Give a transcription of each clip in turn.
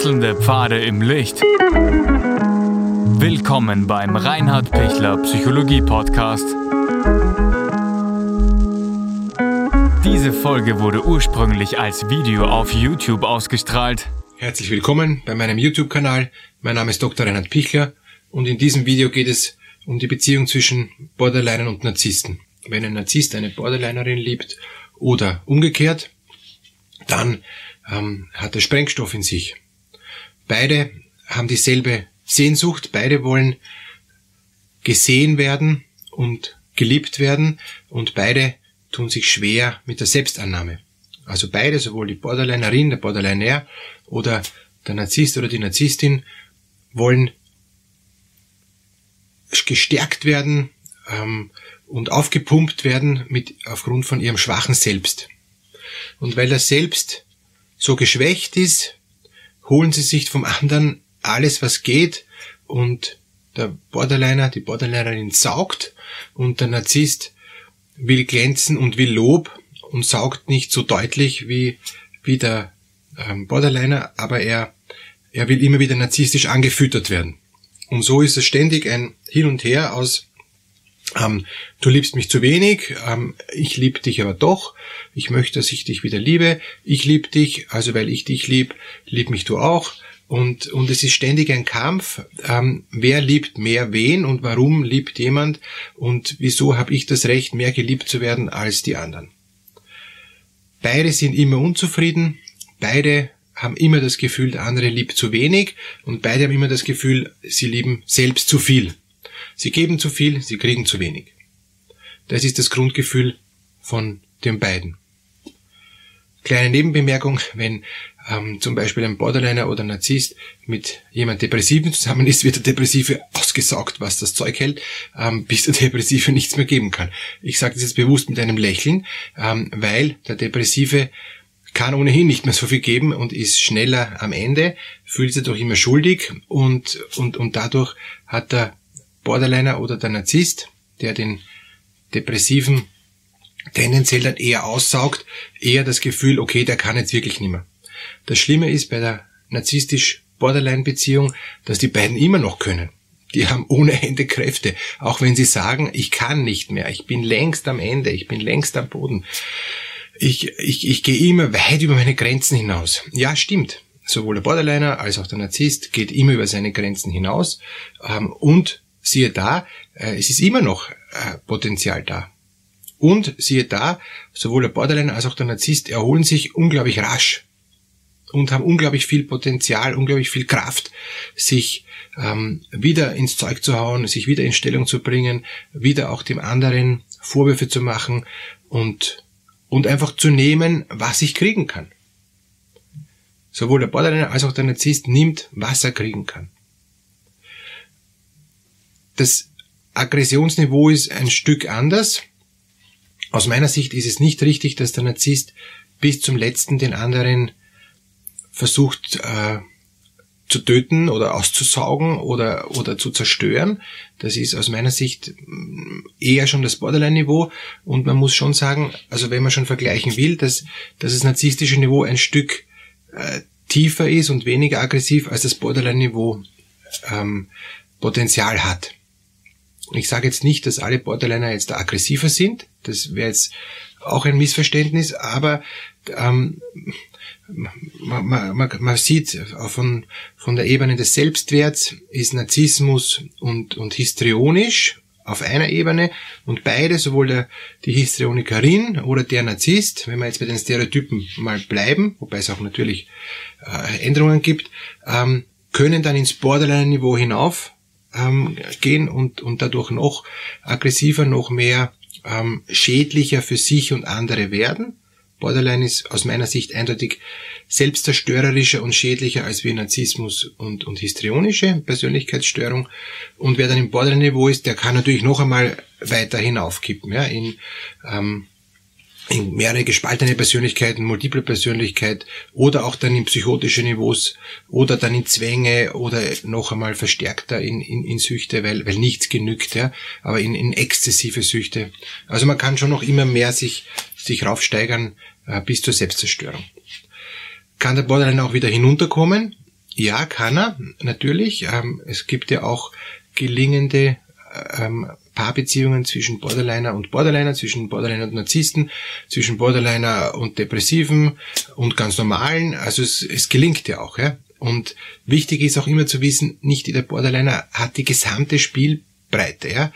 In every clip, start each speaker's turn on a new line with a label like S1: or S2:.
S1: Wechselnde Pfade im Licht. Willkommen beim Reinhard Pichler Psychologie Podcast. Diese Folge wurde ursprünglich als Video auf YouTube ausgestrahlt.
S2: Herzlich willkommen bei meinem YouTube-Kanal. Mein Name ist Dr. Reinhard Pichler und in diesem Video geht es um die Beziehung zwischen Borderlinern und Narzissten. Wenn ein Narzisst eine Borderlinerin liebt oder umgekehrt, dann ähm, hat er Sprengstoff in sich. Beide haben dieselbe Sehnsucht, beide wollen gesehen werden und geliebt werden und beide tun sich schwer mit der Selbstannahme. Also beide, sowohl die Borderlinerin, der Borderliner oder der Narzisst oder die Narzisstin, wollen gestärkt werden ähm, und aufgepumpt werden mit aufgrund von ihrem schwachen Selbst. Und weil das Selbst so geschwächt ist, holen sie sich vom anderen alles, was geht. Und der Borderliner, die Borderlinerin saugt. Und der Narzisst will glänzen und will Lob und saugt nicht so deutlich wie, wie der ähm, Borderliner, aber er, er will immer wieder narzisstisch angefüttert werden. Und so ist es ständig ein Hin und Her aus ähm, du liebst mich zu wenig, ähm, ich liebe dich aber doch, ich möchte, dass ich dich wieder liebe, ich liebe dich, also weil ich dich lieb, lieb mich du auch. Und, und es ist ständig ein Kampf, ähm, wer liebt mehr wen und warum liebt jemand und wieso habe ich das Recht, mehr geliebt zu werden als die anderen. Beide sind immer unzufrieden, beide haben immer das Gefühl, der andere liebt zu wenig und beide haben immer das Gefühl, sie lieben selbst zu viel. Sie geben zu viel, sie kriegen zu wenig. Das ist das Grundgefühl von den beiden. Kleine Nebenbemerkung, wenn ähm, zum Beispiel ein Borderliner oder ein Narzisst mit jemand Depressiven zusammen ist, wird der Depressive ausgesaugt, was das Zeug hält, ähm, bis der Depressive nichts mehr geben kann. Ich sage das jetzt bewusst mit einem Lächeln, ähm, weil der Depressive kann ohnehin nicht mehr so viel geben und ist schneller am Ende, fühlt sich doch immer schuldig und, und, und dadurch hat der Borderliner oder der Narzisst, der den Depressiven tendenziell dann eher aussaugt, eher das Gefühl, okay, der kann jetzt wirklich nicht mehr. Das Schlimme ist bei der narzisstisch-Borderline-Beziehung, dass die beiden immer noch können. Die haben ohne Ende Kräfte, auch wenn sie sagen, ich kann nicht mehr, ich bin längst am Ende, ich bin längst am Boden. Ich, ich, ich gehe immer weit über meine Grenzen hinaus. Ja, stimmt. Sowohl der Borderliner als auch der Narzisst geht immer über seine Grenzen hinaus ähm, und siehe da, äh, es ist immer noch äh, Potenzial da. Und siehe da, sowohl der Borderline als auch der Narzisst erholen sich unglaublich rasch und haben unglaublich viel Potenzial, unglaublich viel Kraft, sich ähm, wieder ins Zeug zu hauen, sich wieder in Stellung zu bringen, wieder auch dem anderen Vorwürfe zu machen und, und einfach zu nehmen, was ich kriegen kann. Sowohl der Borderline als auch der Narzisst nimmt, was er kriegen kann das Aggressionsniveau ist ein Stück anders. Aus meiner Sicht ist es nicht richtig, dass der Narzisst bis zum letzten den anderen versucht äh, zu töten oder auszusaugen oder, oder zu zerstören. Das ist aus meiner Sicht mm, eher schon das Borderline-Niveau und man muss schon sagen, also wenn man schon vergleichen will, dass, dass das narzisstische Niveau ein Stück äh, tiefer ist und weniger aggressiv als das Borderline-Niveau ähm, Potenzial hat. Ich sage jetzt nicht, dass alle Borderliner jetzt aggressiver sind. Das wäre jetzt auch ein Missverständnis, aber ähm, man, man, man sieht von, von der Ebene des Selbstwerts ist Narzissmus und, und histrionisch auf einer Ebene und beide, sowohl der, die Histrionikerin oder der Narzisst, wenn wir jetzt bei den Stereotypen mal bleiben, wobei es auch natürlich äh, Änderungen gibt, ähm, können dann ins Borderline-Niveau hinauf ähm, gehen und, und dadurch noch aggressiver, noch mehr ähm, schädlicher für sich und andere werden. Borderline ist aus meiner Sicht eindeutig selbstzerstörerischer und schädlicher als wie Narzissmus und, und histrionische Persönlichkeitsstörung. Und wer dann im Borderline-Niveau ist, der kann natürlich noch einmal weiter hinaufkippen, ja, in ähm, mehrere gespaltene Persönlichkeiten, multiple Persönlichkeit oder auch dann in psychotische Niveaus oder dann in Zwänge oder noch einmal verstärkter in, in, in Süchte, weil, weil nichts genügt, ja, aber in, in exzessive Süchte. Also man kann schon noch immer mehr sich, sich raufsteigern äh, bis zur Selbstzerstörung. Kann der Borderline auch wieder hinunterkommen ja, kann er, natürlich. Ähm, es gibt ja auch gelingende ähm, Paarbeziehungen zwischen Borderliner und Borderliner, zwischen Borderliner und Narzissten, zwischen Borderliner und Depressiven und ganz normalen. Also es, es gelingt ja auch. Ja? Und wichtig ist auch immer zu wissen, nicht jeder Borderliner hat die gesamte Spielbreite. Ja?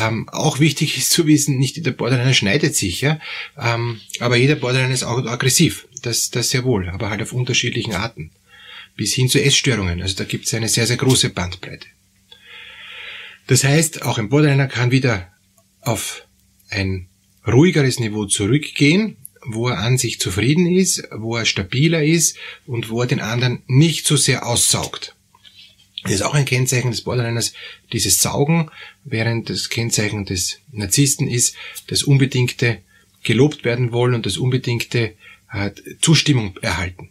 S2: Ähm, auch wichtig ist zu wissen, nicht jeder Borderliner schneidet sich. Ja? Ähm, aber jeder Borderliner ist auch aggressiv. Das, das sehr wohl, aber halt auf unterschiedlichen Arten. Bis hin zu Essstörungen. Also da gibt es eine sehr, sehr große Bandbreite. Das heißt, auch ein Borderliner kann wieder auf ein ruhigeres Niveau zurückgehen, wo er an sich zufrieden ist, wo er stabiler ist und wo er den anderen nicht so sehr aussaugt. Das ist auch ein Kennzeichen des Borderliners, dieses Saugen, während das Kennzeichen des Narzissten ist, das unbedingte gelobt werden wollen und das unbedingte äh, Zustimmung erhalten.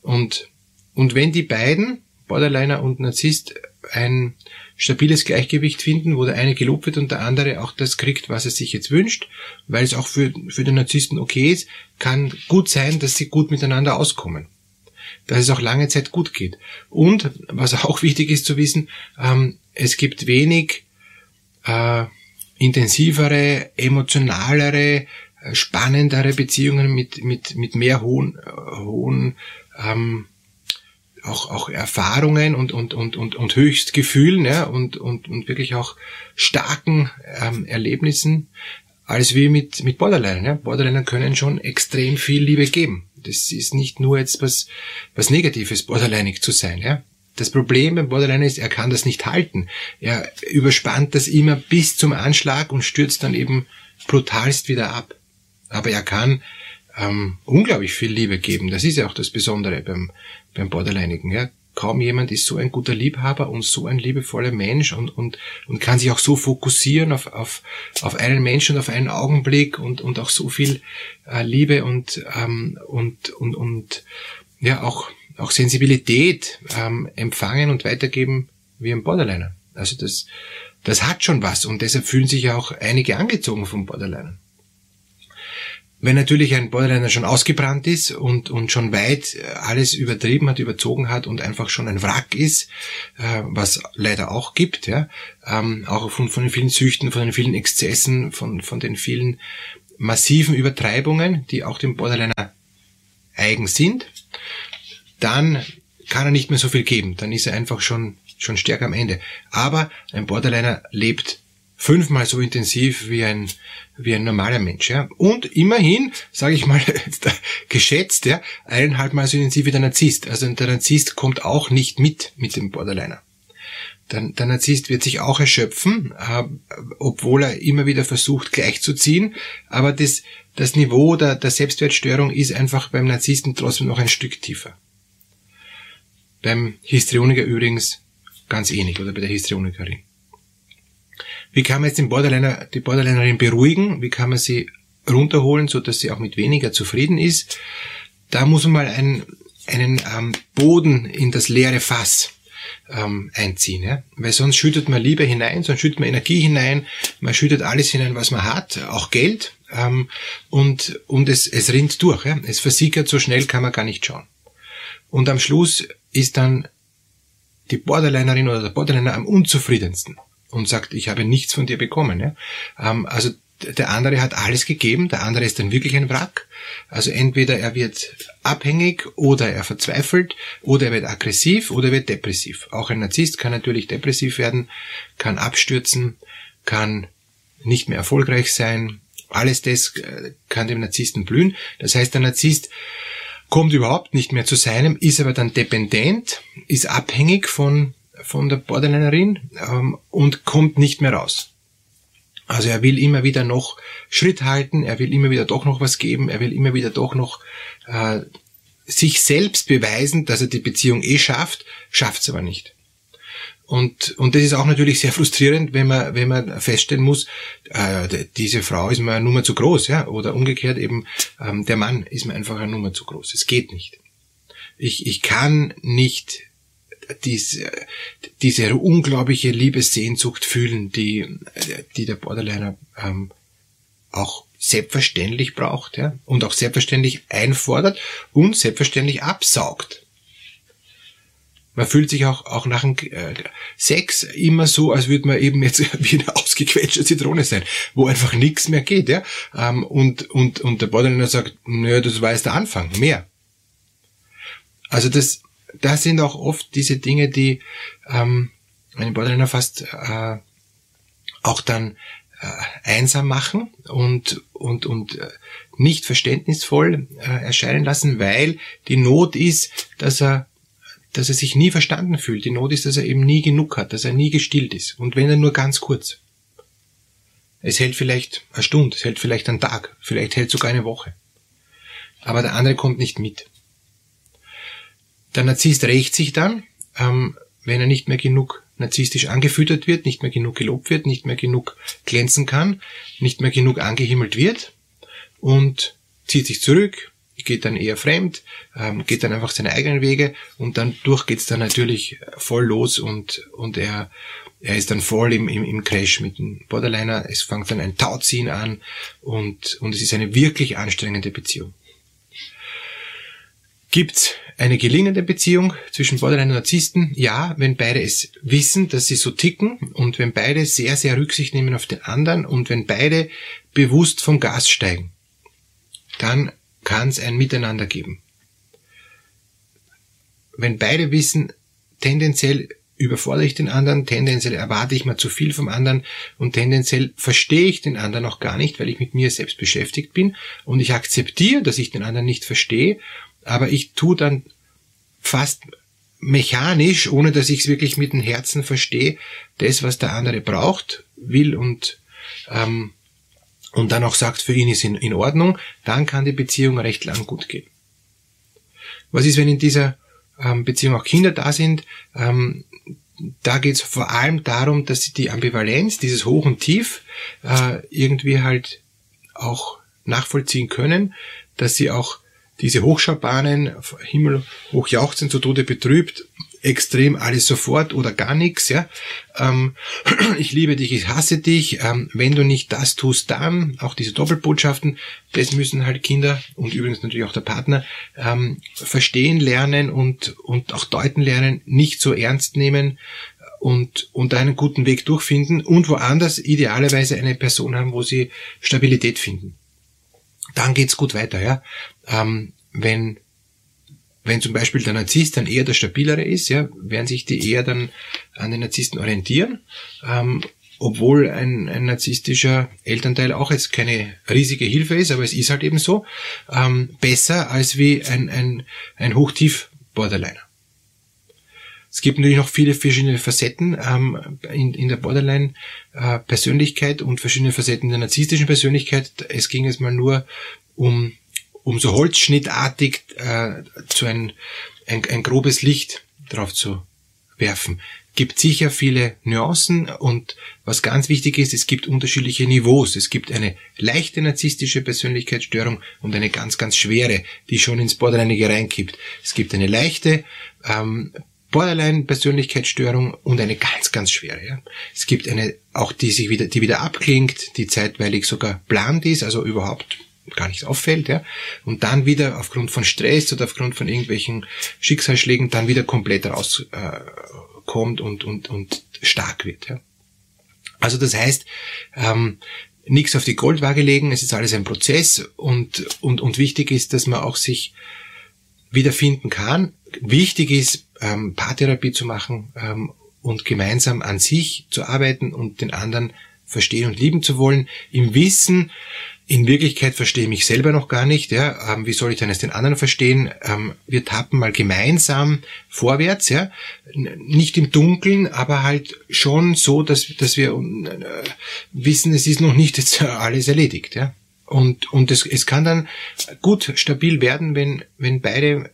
S2: Und, und wenn die beiden, Borderliner und Narzisst, ein stabiles Gleichgewicht finden, wo der eine gelobt wird und der andere auch das kriegt, was er sich jetzt wünscht, weil es auch für, für den Narzissten okay ist, kann gut sein, dass sie gut miteinander auskommen. Dass es auch lange Zeit gut geht. Und, was auch wichtig ist zu wissen, ähm, es gibt wenig äh, intensivere, emotionalere, äh, spannendere Beziehungen mit, mit, mit mehr hohen, äh, hohen ähm, auch, auch Erfahrungen und, und, und, und, und Höchstgefühlen ja, und, und, und wirklich auch starken ähm, Erlebnissen als wie mit, mit Borderline. Ja. Borderliner können schon extrem viel Liebe geben. Das ist nicht nur jetzt was, was Negatives, borderlinig zu sein. Ja. Das Problem beim Borderline ist, er kann das nicht halten. Er überspannt das immer bis zum Anschlag und stürzt dann eben brutalst wieder ab. Aber er kann ähm, unglaublich viel Liebe geben. Das ist ja auch das Besondere beim, beim Borderlineigen. Ja. Kaum jemand ist so ein guter Liebhaber und so ein liebevoller Mensch und, und, und kann sich auch so fokussieren auf, auf, auf einen Menschen, auf einen Augenblick und, und auch so viel äh, Liebe und, ähm, und, und, und ja auch, auch Sensibilität ähm, empfangen und weitergeben wie ein Borderliner. Also das, das hat schon was und deshalb fühlen sich ja auch einige angezogen vom Borderliner. Wenn natürlich ein Borderliner schon ausgebrannt ist und, und schon weit äh, alles übertrieben hat, überzogen hat und einfach schon ein Wrack ist, äh, was leider auch gibt, ja, ähm, auch von, von den vielen Süchten, von den vielen Exzessen, von, von den vielen massiven Übertreibungen, die auch dem Borderliner eigen sind, dann kann er nicht mehr so viel geben. Dann ist er einfach schon, schon stärker am Ende. Aber ein Borderliner lebt fünfmal so intensiv wie ein, wie ein normaler Mensch. Ja. Und immerhin, sage ich mal, geschätzt, ja, eineinhalb so intensiv wie der Narzisst. Also der Narzisst kommt auch nicht mit mit dem Borderliner. Der, der Narzisst wird sich auch erschöpfen, äh, obwohl er immer wieder versucht gleichzuziehen. Aber das, das Niveau der, der Selbstwertstörung ist einfach beim Narzissten trotzdem noch ein Stück tiefer. Beim Histrioniker übrigens ganz ähnlich oder bei der Histrionikerin. Wie kann man jetzt den Borderliner, die Borderlinerin beruhigen? Wie kann man sie runterholen, so dass sie auch mit weniger zufrieden ist? Da muss man mal einen, einen ähm, Boden in das leere Fass ähm, einziehen. Ja? Weil sonst schüttet man Liebe hinein, sonst schüttet man Energie hinein, man schüttet alles hinein, was man hat, auch Geld, ähm, und, und es, es rinnt durch. Ja? Es versickert, so schnell kann man gar nicht schauen. Und am Schluss ist dann die Borderlinerin oder der Borderliner am unzufriedensten und sagt, ich habe nichts von dir bekommen. Ja? Ähm, also der andere hat alles gegeben, der andere ist dann wirklich ein Wrack. Also entweder er wird abhängig oder er verzweifelt oder er wird aggressiv oder er wird depressiv. Auch ein Narzisst kann natürlich depressiv werden, kann abstürzen, kann nicht mehr erfolgreich sein. Alles das äh, kann dem Narzissten blühen. Das heißt, der Narzisst kommt überhaupt nicht mehr zu seinem, ist aber dann dependent, ist abhängig von von der Borderlinerin ähm, und kommt nicht mehr raus. Also er will immer wieder noch Schritt halten, er will immer wieder doch noch was geben, er will immer wieder doch noch äh, sich selbst beweisen, dass er die Beziehung eh schafft, schafft es aber nicht. Und, und das ist auch natürlich sehr frustrierend, wenn man, wenn man feststellen muss, äh, diese Frau ist mir eine Nummer zu groß, ja, oder umgekehrt eben, ähm, der Mann ist mir einfach eine Nummer zu groß. Es geht nicht. Ich, ich kann nicht diese, diese unglaubliche Liebessehnsucht fühlen, die, die der Borderliner ähm, auch selbstverständlich braucht ja, und auch selbstverständlich einfordert und selbstverständlich absaugt. Man fühlt sich auch, auch nach dem äh, Sex immer so, als würde man eben jetzt wie eine ausgequetschte Zitrone sein, wo einfach nichts mehr geht. Ja? Ähm, und, und, und der Borderliner sagt, naja, das war jetzt der Anfang, mehr. Also das, das sind auch oft diese Dinge, die ähm, einen Borderliner fast äh, auch dann äh, einsam machen und, und, und äh, nicht verständnisvoll äh, erscheinen lassen, weil die Not ist, dass er dass er sich nie verstanden fühlt. Die Not ist, dass er eben nie genug hat, dass er nie gestillt ist. Und wenn er nur ganz kurz. Es hält vielleicht eine Stunde, es hält vielleicht einen Tag, vielleicht hält sogar eine Woche. Aber der andere kommt nicht mit. Der Narzisst rächt sich dann, ähm, wenn er nicht mehr genug narzisstisch angefüttert wird, nicht mehr genug gelobt wird, nicht mehr genug glänzen kann, nicht mehr genug angehimmelt wird und zieht sich zurück, geht dann eher fremd, ähm, geht dann einfach seine eigenen Wege und dann durch geht's dann natürlich voll los und, und er, er ist dann voll im, im, im Crash mit dem Borderliner, es fängt dann ein Tauziehen an und, und es ist eine wirklich anstrengende Beziehung. Gibt's eine gelingende Beziehung zwischen Borderline und Narzissten? Ja, wenn beide es wissen, dass sie so ticken und wenn beide sehr, sehr Rücksicht nehmen auf den anderen und wenn beide bewusst vom Gas steigen, dann kann es ein Miteinander geben. Wenn beide wissen, tendenziell überfordere ich den anderen, tendenziell erwarte ich mal zu viel vom anderen und tendenziell verstehe ich den anderen auch gar nicht, weil ich mit mir selbst beschäftigt bin und ich akzeptiere, dass ich den anderen nicht verstehe aber ich tue dann fast mechanisch, ohne dass ich es wirklich mit dem Herzen verstehe, das, was der andere braucht, will und ähm, und dann auch sagt, für ihn ist in, in Ordnung, dann kann die Beziehung recht lang gut gehen. Was ist, wenn in dieser ähm, Beziehung auch Kinder da sind? Ähm, da geht es vor allem darum, dass sie die Ambivalenz, dieses Hoch und Tief, äh, irgendwie halt auch nachvollziehen können, dass sie auch diese Hochschaubahnen, Himmel hochjauchzen, zu Tode betrübt, extrem alles sofort oder gar nichts, ja. Ähm, ich liebe dich, ich hasse dich, ähm, wenn du nicht das tust, dann, auch diese Doppelbotschaften, das müssen halt Kinder und übrigens natürlich auch der Partner ähm, verstehen lernen und, und auch deuten lernen, nicht so ernst nehmen und, und einen guten Weg durchfinden und woanders idealerweise eine Person haben, wo sie Stabilität finden dann geht's gut weiter, ja. Ähm, wenn, wenn zum Beispiel der Narzisst dann eher der stabilere ist, ja, werden sich die eher dann an den Narzissten orientieren, ähm, obwohl ein, ein narzisstischer Elternteil auch jetzt keine riesige Hilfe ist, aber es ist halt eben so, ähm, besser als wie ein, ein, ein Hochtief-Borderliner. Es gibt natürlich noch viele verschiedene Facetten ähm, in, in der Borderline-Persönlichkeit äh, und verschiedene Facetten der narzisstischen Persönlichkeit. Es ging jetzt mal nur um, um so holzschnittartig äh, zu ein, ein, ein grobes Licht drauf zu werfen. Gibt sicher viele Nuancen und was ganz wichtig ist, es gibt unterschiedliche Niveaus. Es gibt eine leichte narzisstische Persönlichkeitsstörung und eine ganz, ganz schwere, die schon ins Borderline reinkippt. Es gibt eine leichte ähm, Borderline-Persönlichkeitsstörung und eine ganz, ganz schwere. Ja. Es gibt eine, auch die sich wieder, die wieder abklingt, die zeitweilig sogar plant ist, also überhaupt gar nicht auffällt, ja, und dann wieder aufgrund von Stress oder aufgrund von irgendwelchen Schicksalsschlägen dann wieder komplett rauskommt äh, und, und, und stark wird. Ja. Also das heißt, ähm, nichts auf die Goldwaage legen, es ist alles ein Prozess und, und, und wichtig ist, dass man auch sich wiederfinden kann. Wichtig ist, ähm, Paartherapie zu machen ähm, und gemeinsam an sich zu arbeiten und den anderen verstehen und lieben zu wollen, im Wissen, in Wirklichkeit verstehe ich mich selber noch gar nicht. Ja, ähm, wie soll ich denn jetzt den anderen verstehen? Ähm, wir tappen mal gemeinsam vorwärts, ja, nicht im Dunkeln, aber halt schon so, dass dass wir äh, wissen, es ist noch nicht jetzt alles erledigt, ja. Und und es, es kann dann gut stabil werden, wenn wenn beide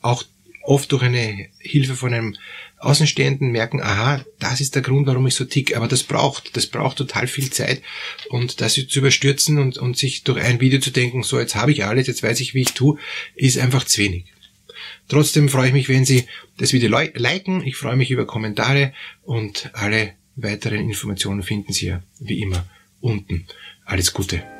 S2: auch oft durch eine Hilfe von einem Außenstehenden merken, aha, das ist der Grund, warum ich so tick. Aber das braucht, das braucht total viel Zeit. Und das zu überstürzen und, und sich durch ein Video zu denken, so jetzt habe ich alles, jetzt weiß ich, wie ich tue, ist einfach zu wenig. Trotzdem freue ich mich, wenn Sie das Video liken. Ich freue mich über Kommentare und alle weiteren Informationen finden Sie ja wie immer unten. Alles Gute.